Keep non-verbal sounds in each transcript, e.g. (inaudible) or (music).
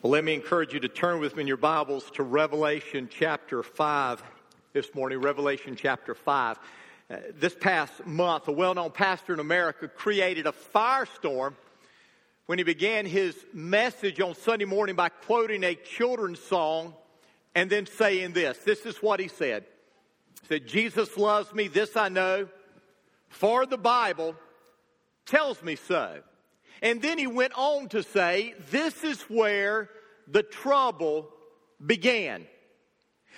Well, let me encourage you to turn with me in your Bibles to Revelation chapter 5 this morning. Revelation chapter 5. Uh, this past month, a well known pastor in America created a firestorm when he began his message on Sunday morning by quoting a children's song and then saying this. This is what he said. He said, Jesus loves me, this I know, for the Bible tells me so. And then he went on to say, This is where the trouble began.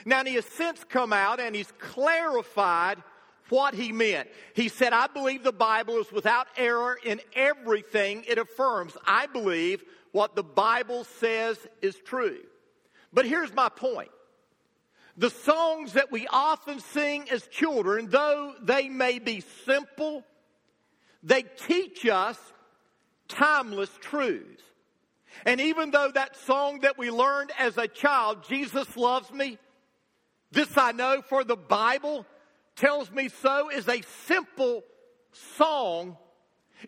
Now, he has since come out and he's clarified what he meant. He said, I believe the Bible is without error in everything it affirms. I believe what the Bible says is true. But here's my point. The songs that we often sing as children, though they may be simple, they teach us timeless truths. And even though that song that we learned as a child, Jesus loves me, this I know for the Bible tells me so, is a simple song.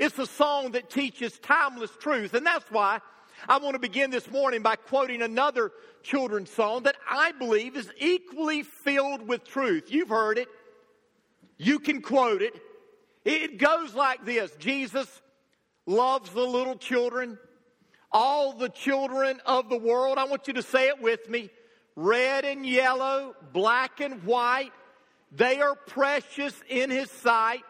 It's a song that teaches timeless truth. And that's why I want to begin this morning by quoting another children's song that I believe is equally filled with truth. You've heard it. You can quote it. It goes like this Jesus loves the little children, all the children of the world. I want you to say it with me red and yellow, black and white. They are precious in His sight.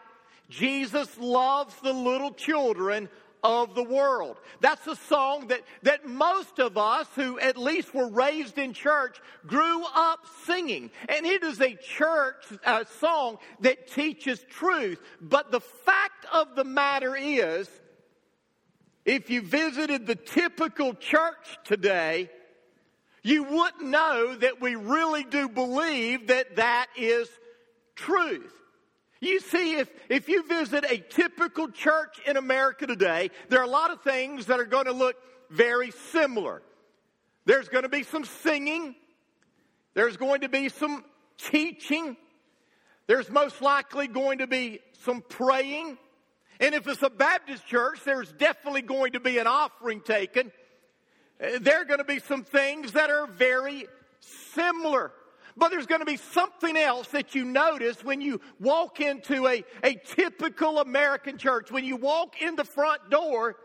Jesus loves the little children of the world. That's a song that, that most of us who at least were raised in church grew up singing. And it is a church uh, song that teaches truth. But the fact of the matter is, if you visited the typical church today, you wouldn't know that we really do believe that that is truth. You see, if, if you visit a typical church in America today, there are a lot of things that are going to look very similar. There's going to be some singing. There's going to be some teaching. There's most likely going to be some praying. And if it's a Baptist church, there's definitely going to be an offering taken. Uh, there are going to be some things that are very similar. But there's going to be something else that you notice when you walk into a, a typical American church. When you walk in the front door,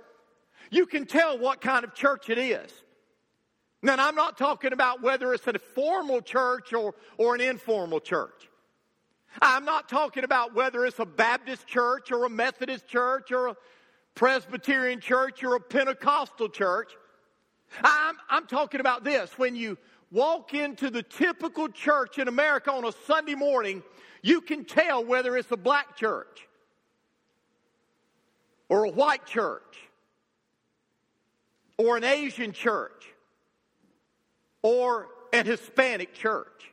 you can tell what kind of church it is. Now, I'm not talking about whether it's a formal church or, or an informal church. I'm not talking about whether it's a Baptist church or a Methodist church or a Presbyterian church or a Pentecostal church. I'm, I'm talking about this. When you walk into the typical church in America on a Sunday morning, you can tell whether it's a black church or a white church or an Asian church or an Hispanic church.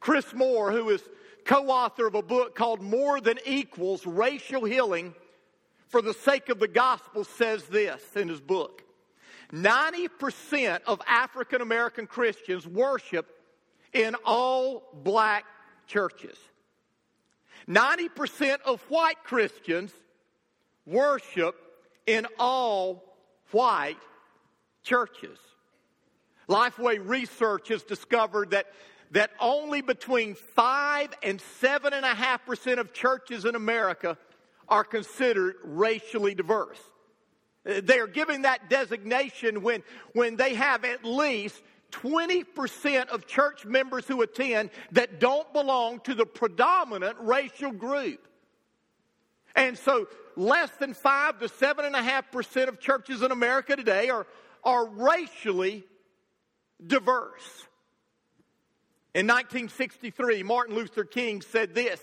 Chris Moore, who is co author of a book called More Than Equals Racial Healing for the Sake of the Gospel, says this in his book 90% of African American Christians worship in all black churches. 90% of white Christians worship in all white churches. Lifeway Research has discovered that, that only between 5 and 7.5% of churches in America are considered racially diverse. They are giving that designation when, when they have at least 20% of church members who attend that don't belong to the predominant racial group. And so less than 5 to 7.5% of churches in America today are, are racially diverse. In 1963, Martin Luther King said this.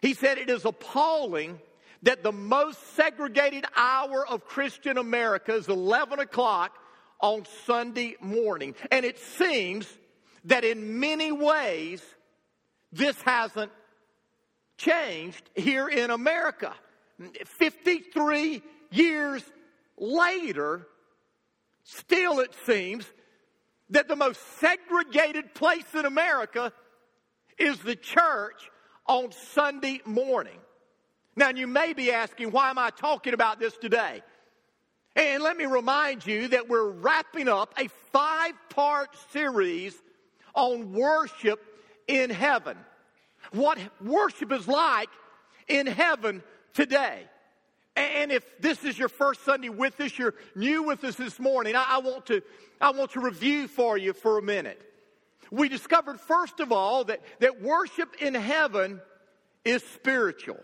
He said, It is appalling that the most segregated hour of Christian America is 11 o'clock on Sunday morning. And it seems that in many ways, this hasn't changed here in America. 53 years later, still it seems that the most segregated place in America is the church on Sunday morning. Now, you may be asking, why am I talking about this today? And let me remind you that we're wrapping up a five part series on worship in heaven. What worship is like in heaven today. And if this is your first Sunday with us, you're new with us this morning, I, want to, I want to review for you for a minute. We discovered, first of all, that, that worship in heaven is spiritual.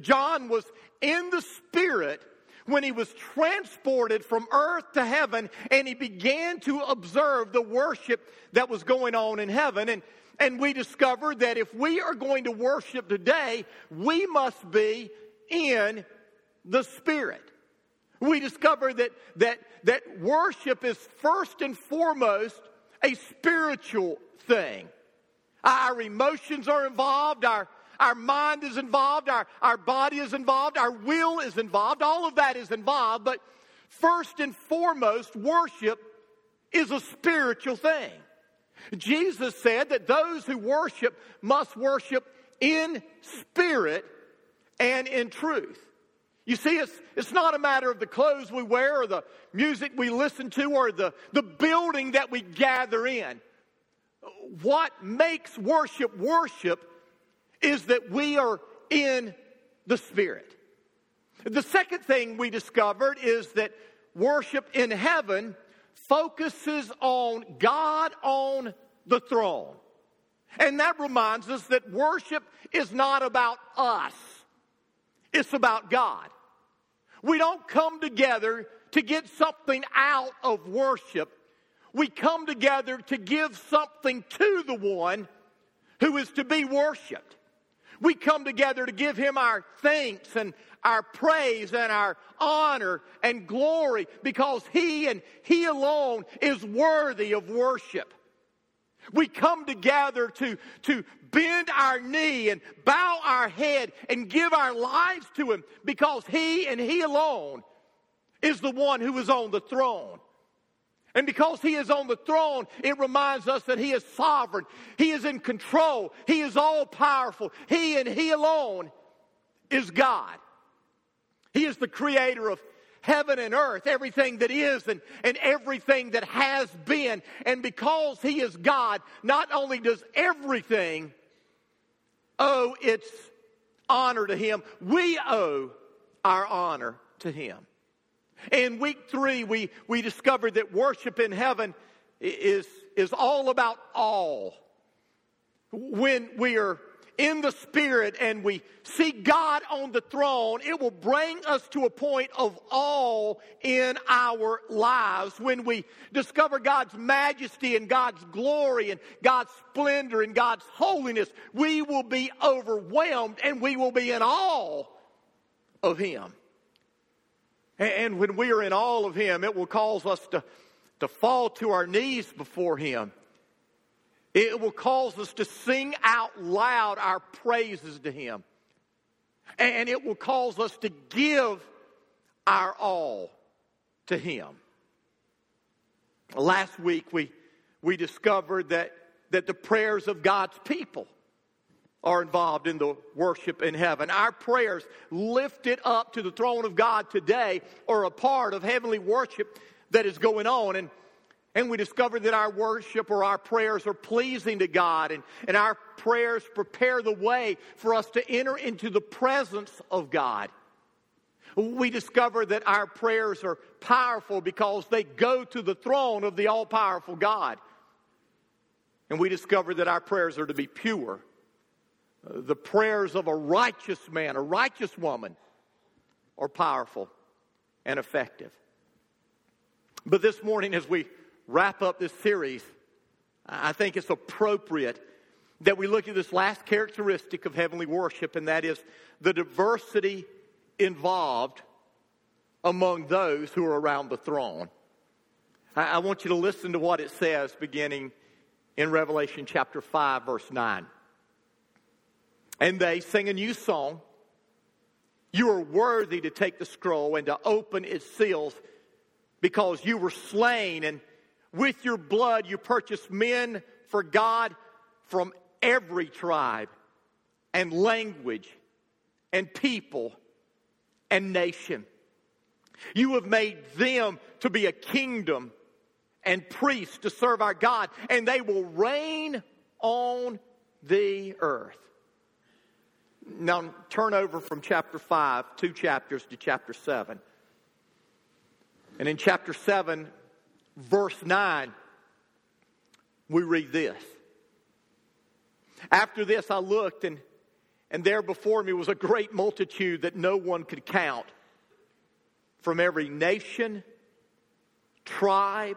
John was in the Spirit when he was transported from earth to heaven and he began to observe the worship that was going on in heaven. And, and we discovered that if we are going to worship today, we must be in the Spirit. We discover that, that, that worship is first and foremost a spiritual thing. Our emotions are involved, our, our mind is involved, our, our body is involved, our will is involved, all of that is involved, but first and foremost, worship is a spiritual thing. Jesus said that those who worship must worship in spirit and in truth. You see, it's, it's not a matter of the clothes we wear or the music we listen to or the, the building that we gather in. What makes worship worship is that we are in the Spirit. The second thing we discovered is that worship in heaven focuses on God on the throne. And that reminds us that worship is not about us, it's about God. We don't come together to get something out of worship. We come together to give something to the one who is to be worshiped. We come together to give him our thanks and our praise and our honor and glory because he and he alone is worthy of worship. We come together to, to bend our knee and bow our head and give our lives to him because he and he alone is the one who is on the throne. And because he is on the throne, it reminds us that he is sovereign. He is in control. He is all powerful. He and he alone is God. He is the creator of heaven and earth, everything that is and, and everything that has been. And because he is God, not only does everything owe its honor to him, we owe our honor to him. In week three, we, we discovered that worship in heaven is, is all about all. When we are in the Spirit and we see God on the throne, it will bring us to a point of awe in our lives. When we discover God's majesty and God's glory and God's splendor and God's holiness, we will be overwhelmed and we will be in awe of Him. And when we are in all of Him, it will cause us to, to fall to our knees before Him. It will cause us to sing out loud our praises to Him. And it will cause us to give our all to Him. Last week, we, we discovered that, that the prayers of God's people are involved in the worship in heaven. Our prayers lifted up to the throne of God today are a part of heavenly worship that is going on. And, and we discover that our worship or our prayers are pleasing to God, and, and our prayers prepare the way for us to enter into the presence of God. We discover that our prayers are powerful because they go to the throne of the all powerful God. And we discover that our prayers are to be pure the prayers of a righteous man, a righteous woman, are powerful and effective. But this morning, as we wrap up this series, I think it's appropriate that we look at this last characteristic of heavenly worship, and that is the diversity involved among those who are around the throne. I, want you to listen to what it says beginning in Revelation chapter 5, verse 9 and they sing a new song. You are worthy to take the scroll and to open its seals because you were slain, and with your blood you purchased men for God from every tribe and language and people and nation. You have made them to be a kingdom and priests to serve our God, and they will reign on the earth. Now, turn over from chapter 5, two chapters, to chapter 7. And in chapter 7, verse 9, we read this. After this, I looked, and, and there before me was a great multitude that no one could count from every nation, tribe,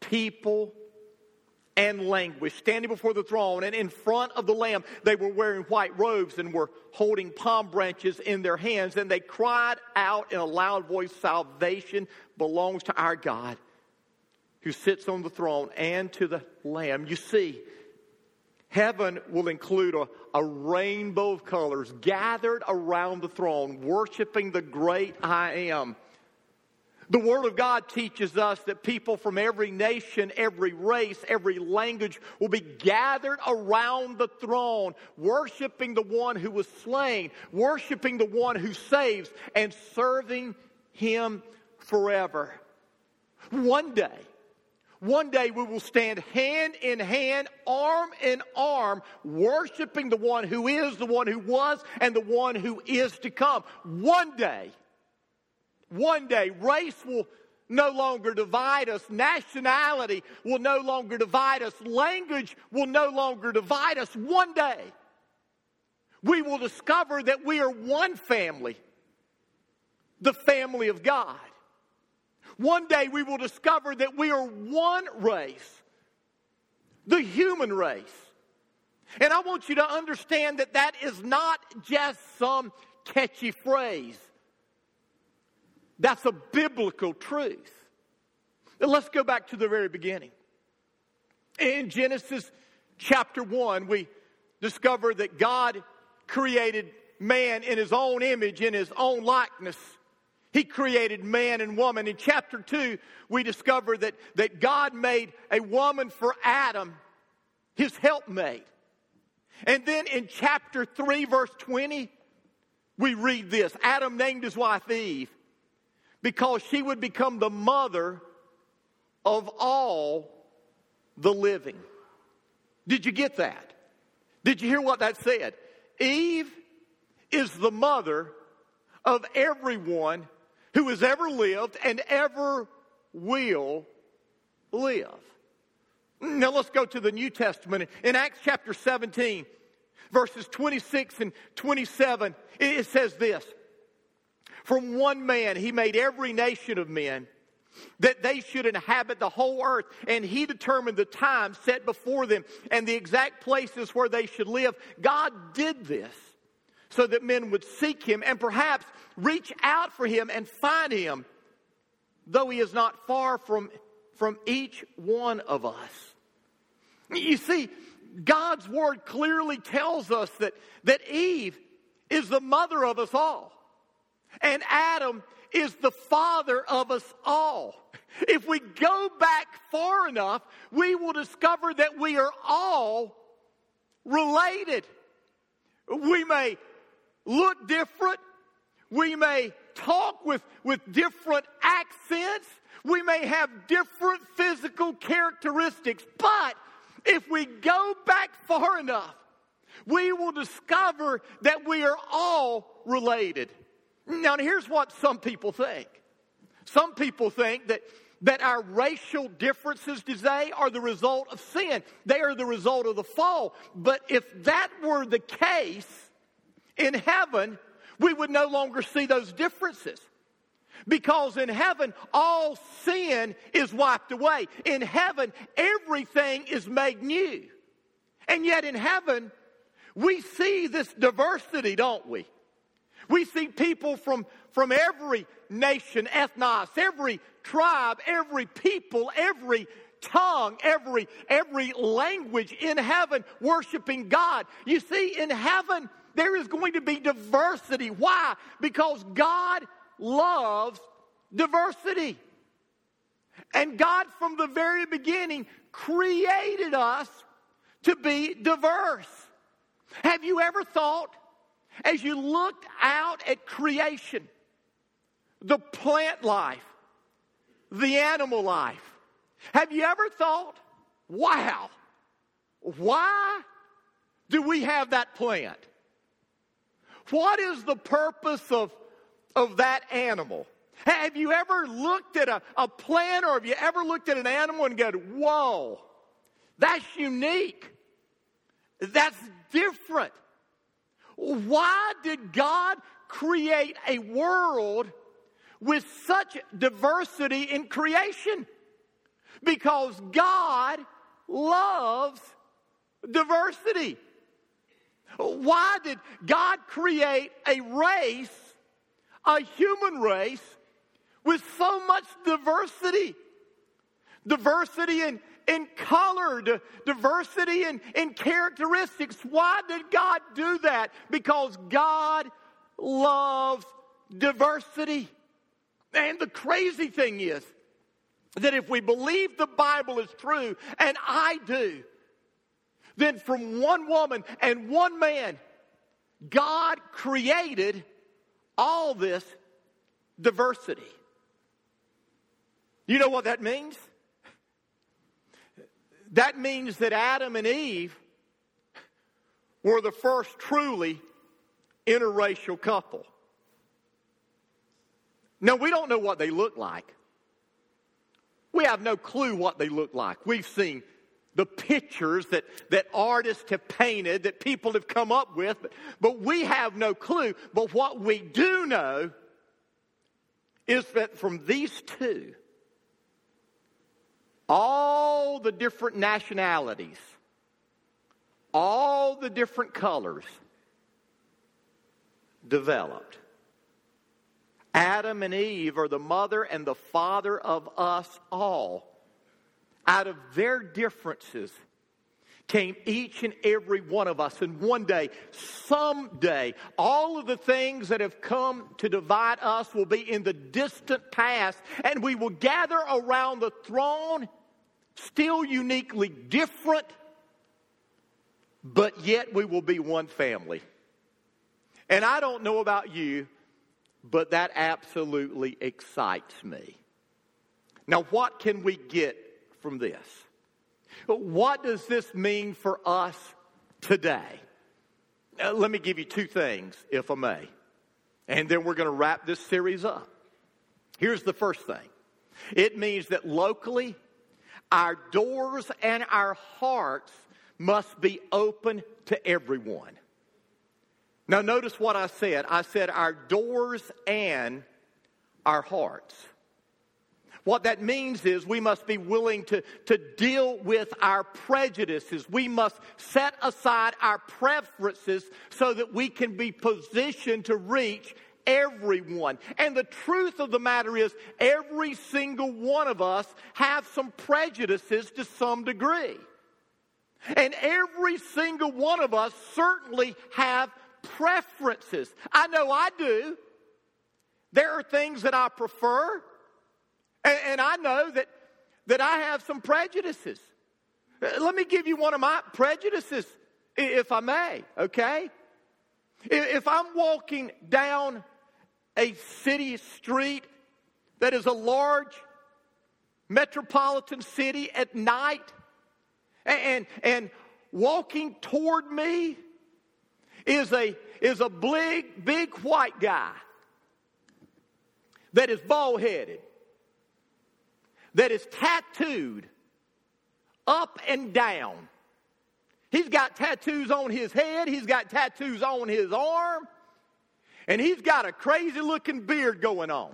people, and language, standing before the throne and in front of the Lamb. They were wearing white robes and were holding palm branches in their hands. And they cried out in a loud voice Salvation belongs to our God who sits on the throne and to the Lamb. You see, heaven will include a, a rainbow of colors gathered around the throne, worshiping the great I am. The Word of God teaches us that people from every nation, every race, every language will be gathered around the throne, worshiping the one who was slain, worshiping the one who saves, and serving Him forever. One day, one day we will stand hand in hand, arm in arm, worshiping the one who is, the one who was, and the one who is to come. One day, one day, race will no longer divide us. Nationality will no longer divide us. Language will no longer divide us. One day, we will discover that we are one family, the family of God. One day, we will discover that we are one race, the human race. And I want you to understand that that is not just some catchy phrase. That's a biblical truth. Let's go back to the very beginning. In Genesis chapter 1, we discover that God created man in his own image, in his own likeness. He created man and woman. In chapter 2, we discover that, that God made a woman for Adam, his helpmate. And then in chapter 3, verse 20, we read this Adam named his wife Eve because she would become the mother of all the living. Did you get that? Did you hear what that said? Eve is the mother of everyone who has ever lived and ever will live. Now let's go to the New Testament. In Acts chapter 17, verses 26 and 27, it says this from one man, he made every nation of men that they should inhabit the whole earth. And he determined the time set before them and the exact places where they should live. God did this so that men would seek him and perhaps reach out for him and find him, though he is not far from, from each one of us. You see, God's word clearly tells us that, that Eve is the mother of us all. And Adam is the father of us all. If we go back far enough, we will discover that we are all related. We may look different. We may talk with, with different accents. We may have different physical characteristics. But if we go back far enough, we will discover that we are all related. Now, here's what some people think. Some people think that, that our racial differences today are the result of sin. They are the result of the fall. But if that were the case in heaven, we would no longer see those differences. Because in heaven, all sin is wiped away. In heaven, everything is made new. And yet in heaven, we see this diversity, don't we? We see people from, from every nation, ethnos, every tribe, every people, every tongue, every, every language in heaven worshiping God. You see, in heaven, there is going to be diversity. Why? Because God loves diversity. And God, from the very beginning, created us to be diverse. Have you ever thought as you looked out at creation, the plant life, the animal life. Have you ever thought, wow, why do we have that plant? What is the purpose of, of that animal? Have you ever looked at a, a plant or have you ever looked at an animal and go, whoa, that's unique? That's different. Why did God create a world with such diversity in creation? Because God loves diversity. Why did God create a race, a human race, with so much diversity? Diversity in, in color, diversity in, in characteristics. Why did God do that? Because God loves diversity. And the crazy thing is that if we believe the Bible is true, and I do, then from one woman and one man, God created all this diversity. You know what that means? That means that Adam and Eve were the first truly interracial couple. Now, we don't know what they look like. We have no clue what they look like. We've seen the pictures that, that artists have painted, that people have come up with, but, but we have no clue. But what we do know is that from these two, all the different nationalities, all the different colors developed. Adam and Eve are the mother and the father of us all. Out of their differences came each and every one of us. And one day, someday, all of the things that have come to divide us will be in the distant past, and we will gather around the throne still uniquely different, but yet we will be one family. And I don't know about you, but that absolutely excites me. Now, what can we get from this? What does this mean for us today? Let me give you two things, if I may. And then we're going to wrap this series up. Here's the first thing it means that locally our doors and our hearts must be open to everyone. Now, notice what I said. I said our doors and our hearts. What that means is we must be willing to, to deal with our prejudices. We must set aside our preferences so that we can be positioned to reach everyone. And the truth of the matter is, every single one of us have some prejudices to some degree. And every single one of us certainly have preferences. I know I do. There are things that I prefer, and, and I know that, that I have some prejudices. Uh, let me give you one of my prejudices, if I may, okay? If I'm walking down a city street that is a large metropolitan city at night and, and walking toward me is a, is a big, big white guy that is bald headed, that is tattooed up and down. He's got tattoos on his head, he's got tattoos on his arm, and he's got a crazy looking beard going on.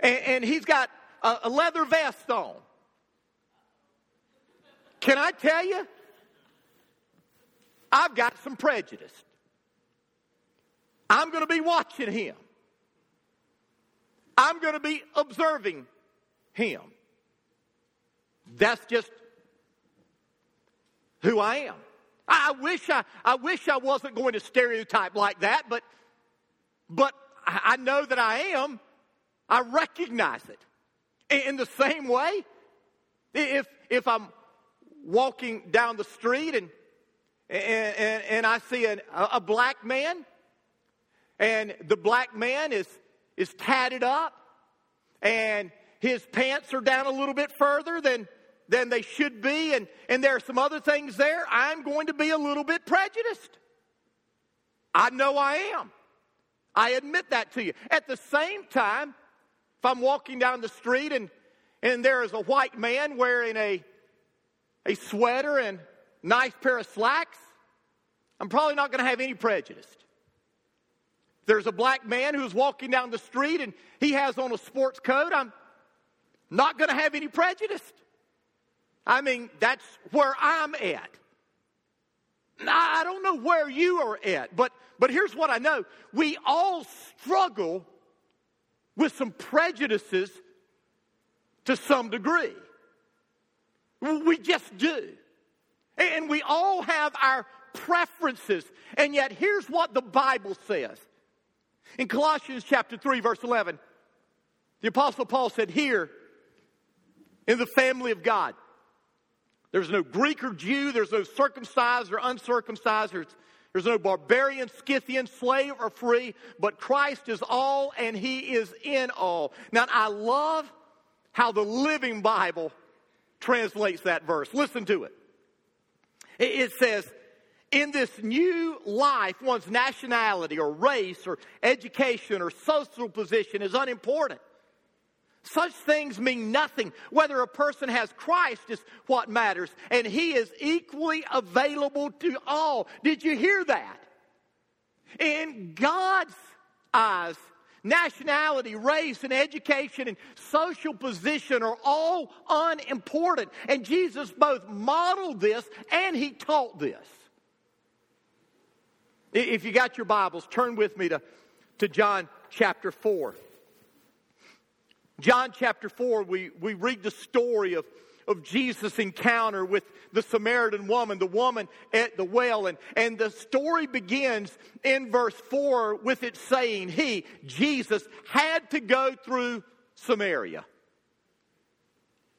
And, and he's got a, a leather vest on. Can I tell you? I've got some prejudice. I'm going to be watching him. I'm going to be observing him. That's just who I am. I wish I, I wish I wasn't going to stereotype like that, but, but I know that I am. I recognize it. In the same way, if, if I'm walking down the street and, and, and, and I see an, a black man, and the black man is, is tatted up, and his pants are down a little bit further than, than they should be, and, and there are some other things there, I'm going to be a little bit prejudiced. I know I am. I admit that to you. At the same time, if I'm walking down the street and, and there is a white man wearing a, a sweater and nice pair of slacks, I'm probably not going to have any prejudice. There's a black man who's walking down the street and he has on a sports coat. I'm not going to have any prejudice. I mean, that's where I'm at. I don't know where you are at, but, but here's what I know. We all struggle with some prejudices to some degree. We just do. And we all have our preferences. And yet, here's what the Bible says. In Colossians chapter 3, verse 11, the Apostle Paul said, Here, in the family of God, there's no Greek or Jew, there's no circumcised or uncircumcised, there's, there's no barbarian, Scythian, slave or free, but Christ is all and he is in all. Now, I love how the Living Bible translates that verse. Listen to it. It says, in this new life, one's nationality or race or education or social position is unimportant. Such things mean nothing. Whether a person has Christ is what matters, and He is equally available to all. Did you hear that? In God's eyes, nationality, race, and education and social position are all unimportant. And Jesus both modeled this and He taught this. If you got your Bibles, turn with me to, to John chapter 4. John chapter 4, we, we read the story of, of Jesus' encounter with the Samaritan woman, the woman at the well. And, and the story begins in verse 4 with it saying, He, Jesus, had to go through Samaria.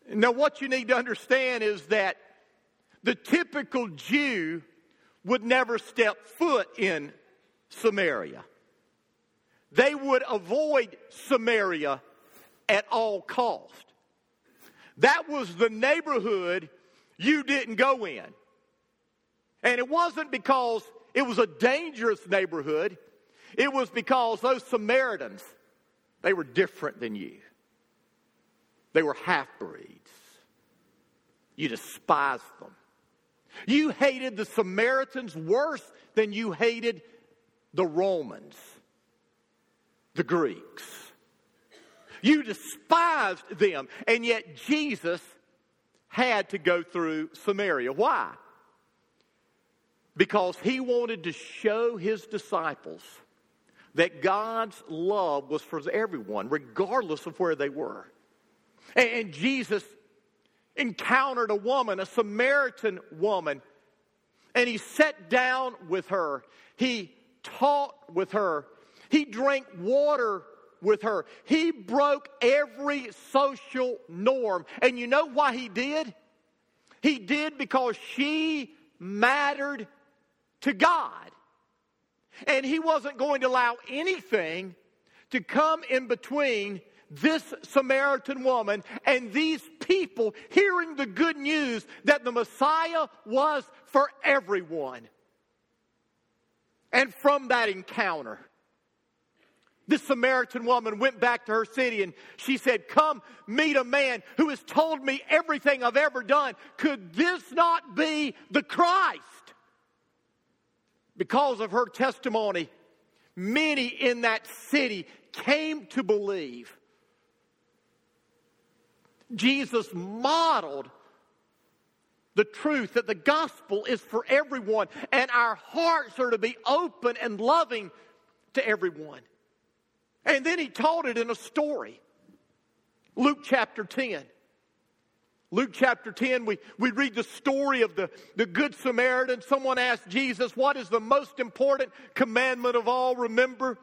Now, what you need to understand is that the typical Jew would never step foot in Samaria. They would avoid Samaria at all cost. That was the neighborhood you didn't go in. And it wasn't because it was a dangerous neighborhood. It was because those Samaritans, they were different than you. They were half breeds. You despised them. You hated the Samaritans worse than you hated the Romans, the Greeks. You despised them, and yet Jesus had to go through Samaria. Why? Because he wanted to show his disciples that God's love was for everyone, regardless of where they were. And Jesus encountered a woman, a Samaritan woman, and he sat down with her. He taught with her. He drank water with her. He broke every social norm. And you know why he did? He did because she mattered to God. And he wasn't going to allow anything to come in between this Samaritan woman and these people hearing the good news that the Messiah was for everyone. And from that encounter, this Samaritan woman went back to her city and she said, Come meet a man who has told me everything I've ever done. Could this not be the Christ? Because of her testimony, many in that city came to believe. Jesus modeled the truth that the gospel is for everyone and our hearts are to be open and loving to everyone. And then he taught it in a story. Luke chapter 10. Luke chapter 10, we, we read the story of the, the Good Samaritan. Someone asked Jesus, What is the most important commandment of all? Remember?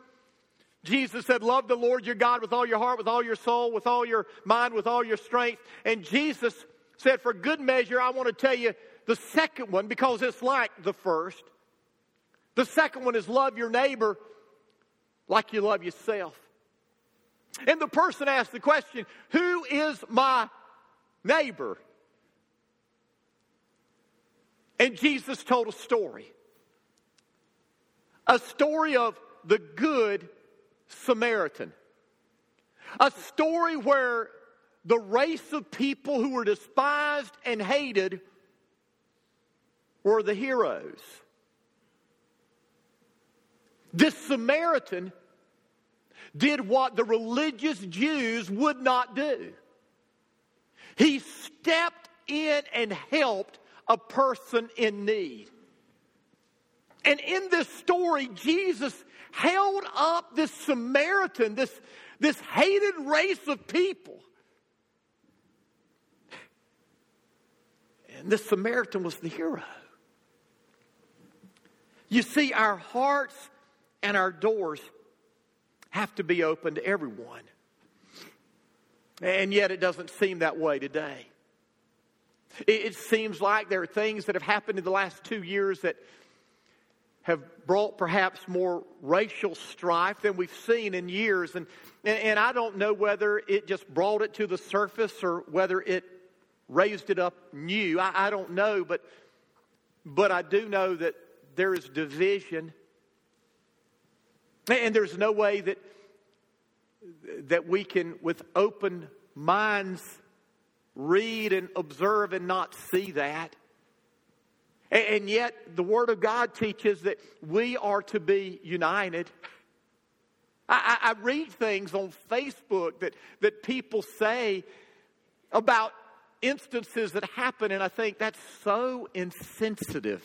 Jesus said, Love the Lord your God with all your heart, with all your soul, with all your mind, with all your strength. And Jesus said, For good measure, I want to tell you the second one because it's like the first. The second one is love your neighbor like you love yourself. And the person asked the question, Who is my neighbor? And Jesus told a story a story of the Good Samaritan. A story where the race of people who were despised and hated were the heroes. This Samaritan did what the religious Jews would not do. He stepped in and helped a person in need. And in this story, Jesus held up this Samaritan, this, this hated race of people. And this Samaritan was the hero. You see, our hearts and our doors have to be open to everyone. And yet it doesn't seem that way today. It, seems like there are things that have happened in the last two years that have brought perhaps more racial strife than we've seen in years. And, and I don't know whether it just brought it to the surface or whether it raised it up new. I, I don't know, but, but I do know that there is division. And there's no way that, that we can, with open minds, read and observe and not see that. And yet, the Word of God teaches that we are to be united. I, I, read things on Facebook that, that people say about instances that happen, and I think that's so insensitive.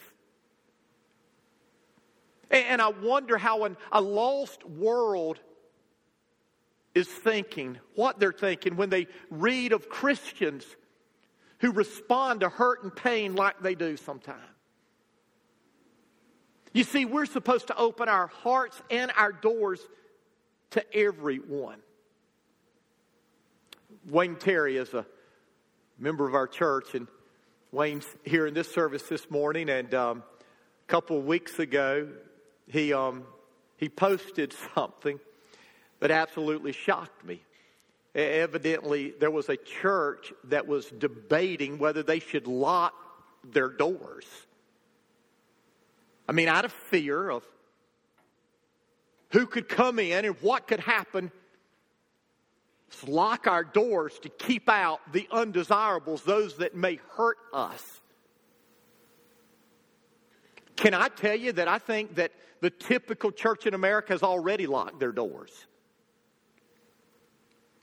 And, and I wonder how an, a lost world is thinking, what they're thinking when they read of Christians who respond to hurt and pain like they do sometimes. You see, we're supposed to open our hearts and our doors to everyone. Wayne Terry is a member of our church, and Wayne's here in this service this morning. And um, a couple of weeks ago, he um, he posted (laughs) something that absolutely shocked me. Evidently, there was a church that was debating whether they should lock their doors. I mean, out of fear of who could come in and what could happen, let's lock our doors to keep out the undesirables, those that may hurt us. Can I tell you that I think that the typical church in America has already locked their doors?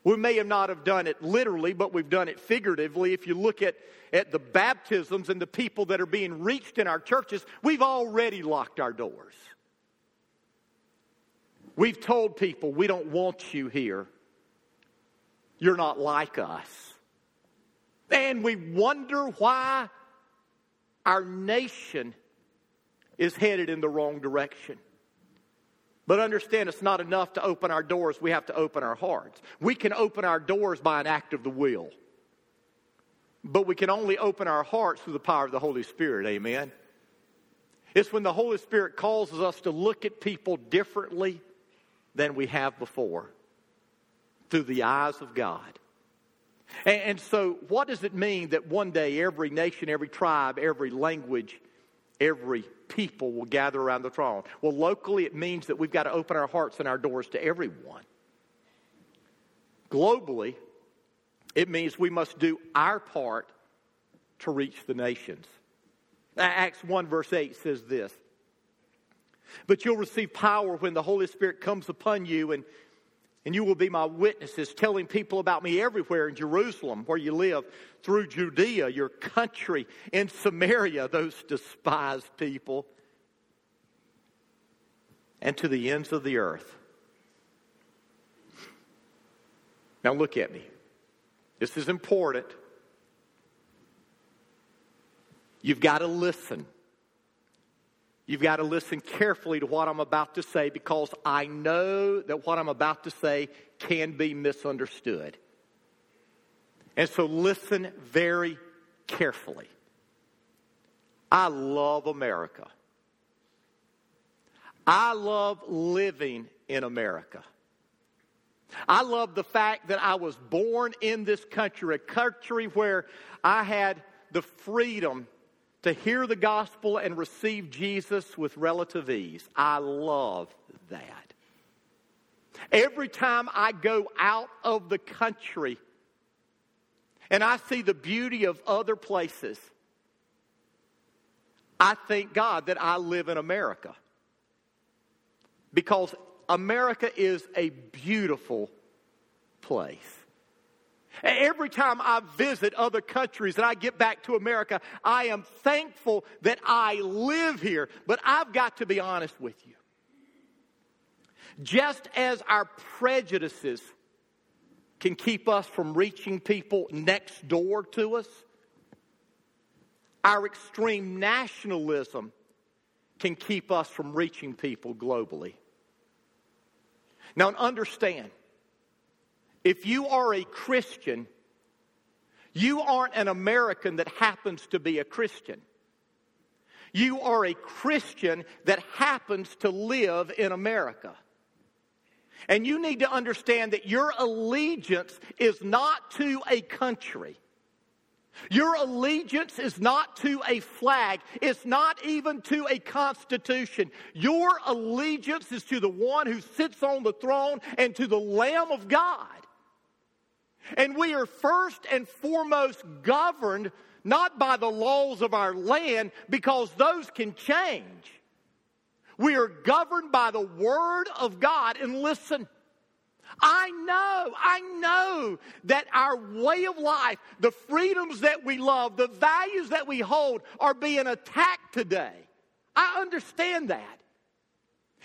We may have not have done it literally, but we've done it figuratively. If you look at, at the baptisms and the people that are being reached in our churches, we've already locked our doors. We've told people, we don't want you here. You're not like us. And we wonder why our nation is headed in the wrong direction. But understand it's not enough to open our doors, we have to open our hearts. We can open our doors by an act of the will, but we can only open our hearts through the power of the Holy Spirit. Amen. It's when the Holy Spirit causes us to look at people differently than we have before through the eyes of God. And, so, what does it mean that one day every nation, every tribe, every language, every people will gather around the throne. Well, locally, it means that we've got to open our hearts and our doors to everyone. Globally, it means we must do our part to reach the nations. Acts 1, verse 8 says this But you'll receive power when the Holy Spirit comes upon you, and and you will be my witnesses, telling people about me everywhere in Jerusalem, where you live, through Judea, your country, in Samaria, those despised people, and to the ends of the earth. Now, look at me. This is important. You've got to listen. You've got to listen carefully to what I'm about to say because I know that what I'm about to say can be misunderstood. And so listen very carefully. I love America. I love living in America. I love the fact that I was born in this country, a country where I had the freedom to hear the gospel and receive Jesus with relative ease. I love that. Every time I go out of the country and I see the beauty of other places, I thank God that I live in America. Because America is a beautiful place. Every time I visit other countries and I get back to America, I am thankful that I live here. But I've got to be honest with you. Just as our prejudices can keep us from reaching people next door to us, our extreme nationalism can keep us from reaching people globally. Now, understand if you are a Christian, you aren't an American that happens to be a Christian. You are a Christian that happens to live in America. And you need to understand that your allegiance is not to a country. Your allegiance is not to a flag. It's not even to a constitution. Your allegiance is to the one who sits on the throne and to the Lamb of God. And we are first and foremost governed not by the laws of our land because those can change. We are governed by the Word of God. And listen, I know, I know that our way of life, the freedoms that we love, the values that we hold are being attacked today. I understand that.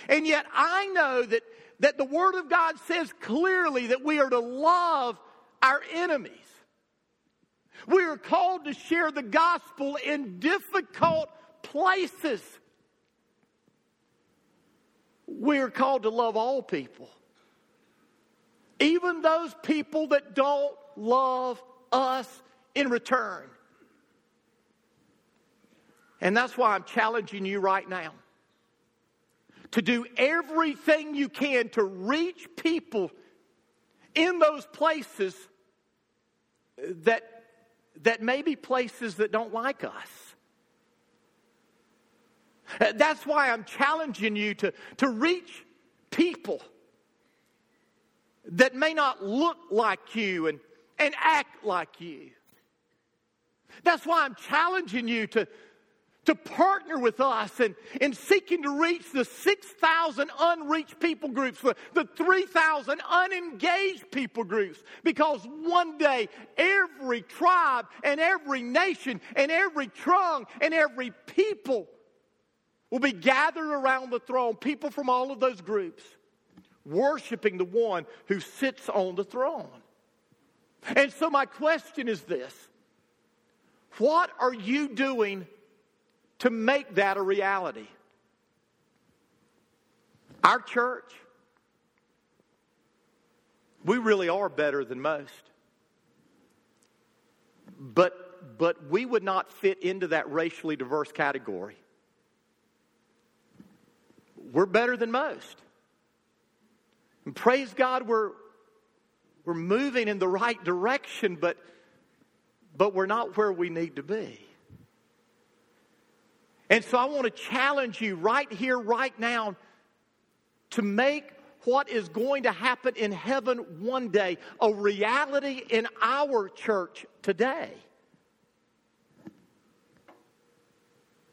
And yet I know that, that the Word of God says clearly that we are to love our enemies. We are called to share the gospel in difficult places. We are called to love all people even those people that don't love us in return. And that's why I'm challenging you right now to do everything you can to reach people in those places that, that may be places that don't like us. Uh, that's why I'm challenging you to, to reach people that may not look like you and, and act like you. That's why I'm challenging you to, to partner with us in, in seeking to reach the 6,000 unreached people groups, the, the 3,000 unengaged people groups, because one day every tribe and every nation and every tongue and every people will be gathered around the throne, people from all of those groups worshiping the one who sits on the throne. And so, my question is this What are you doing to make that a reality? Our church, we really are better than most. But, but we would not fit into that racially diverse category. We're better than most. And praise God, we're, we're moving in the right direction, but, but we're not where we need to be. And so I want to challenge you right here, right now, to make what is going to happen in heaven one day a reality in our church today.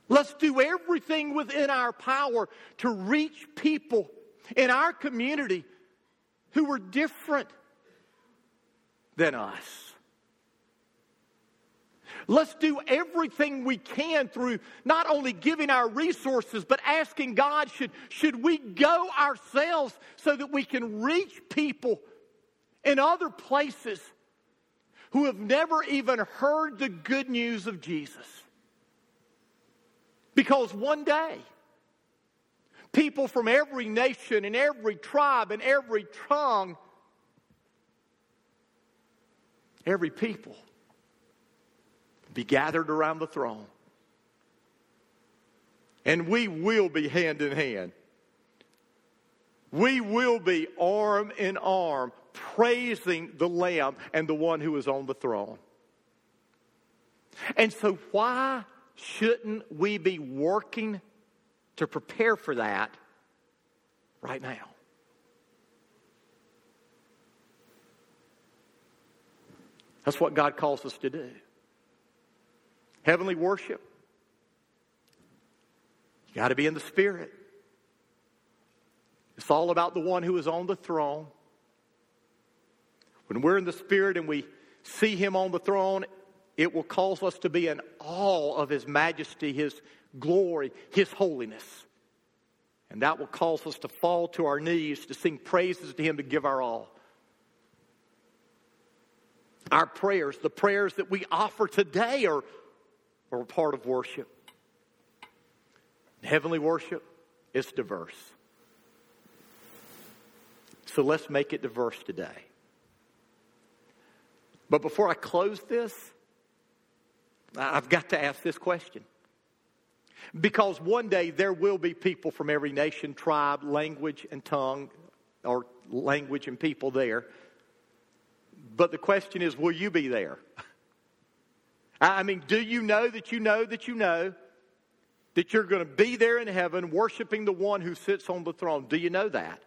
Let's do everything within our power to reach people in our community who were different than us. Let's do everything we can through not only giving our resources, but asking God, should, should we go ourselves so that we can reach people in other places who have never even heard the good news of Jesus? Because one day, people from every nation and every tribe and every tongue, every people be gathered around the throne. And we will be hand in hand We will be arm in arm praising the Lamb and the one who is on the throne. And so, why shouldn't we be working to prepare for that right now? That's what God calls us to do. Heavenly worship. You got to be in the Spirit. It's all about the one who is on the throne. When we're in the Spirit and we see Him on the throne, it will cause us to be in awe of His majesty, His glory, His holiness. And that will cause us to fall to our knees to sing praises to Him, to give our all. Our prayers, the prayers that we offer today, are, are part of worship. Heavenly worship is diverse. So let's make it diverse today. But before I close this, I've got to ask this question. Because one day there will be people from every nation, tribe, language, and tongue, or language and people there. But the question is, will you be there? (laughs) I mean, do you know that you know that you know that you're going to be there in heaven worshiping the one who sits on the throne? Do you know that?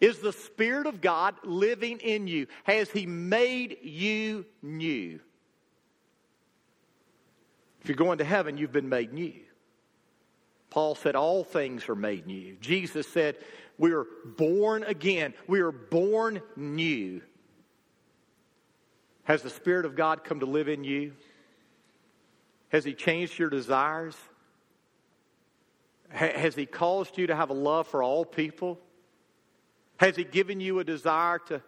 Is the Spirit of God living in you? Has He made you new? If you're going to heaven, you've been made new. Paul said, All things are made new. Jesus said, We are born again. We are born new. Has the Spirit of God come to live in you? Has He changed your desires? Has He caused you to have a love for all people? Has He given you a desire to,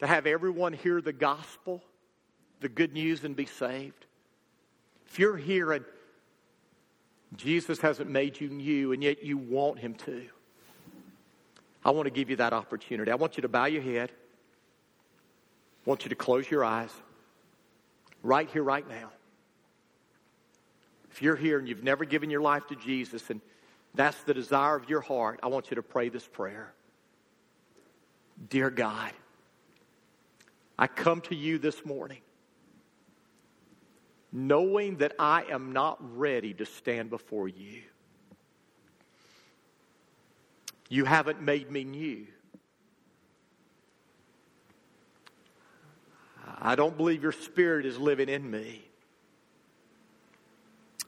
to have everyone hear the gospel, the good news, and be saved? If you're here and Jesus hasn't made you new and yet you want Him to, I want to give you that opportunity. I want you to bow your head. I want you to close your eyes right here, right now. If you're here and you've never given your life to Jesus and that's the desire of your heart, I want you to pray this prayer. Dear God, I come to you this morning knowing that I am not ready to stand before you. You haven't made me new. I don't believe your spirit is living in me.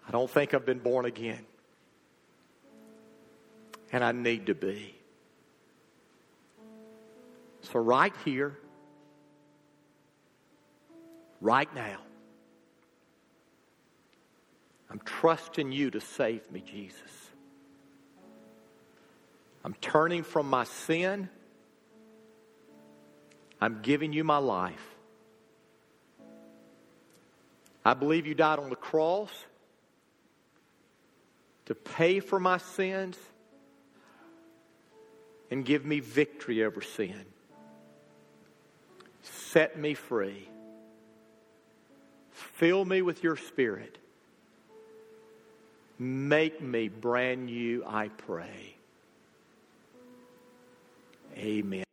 I don't think I've been born again. And I need to be. So, right here, right now, I'm trusting you to save me, Jesus. I'm turning from my sin. I'm giving you my life. I believe you died on the cross to pay for my sins and give me victory over sin set me free. Fill me with your spirit. Make me brand new, I pray. Amen.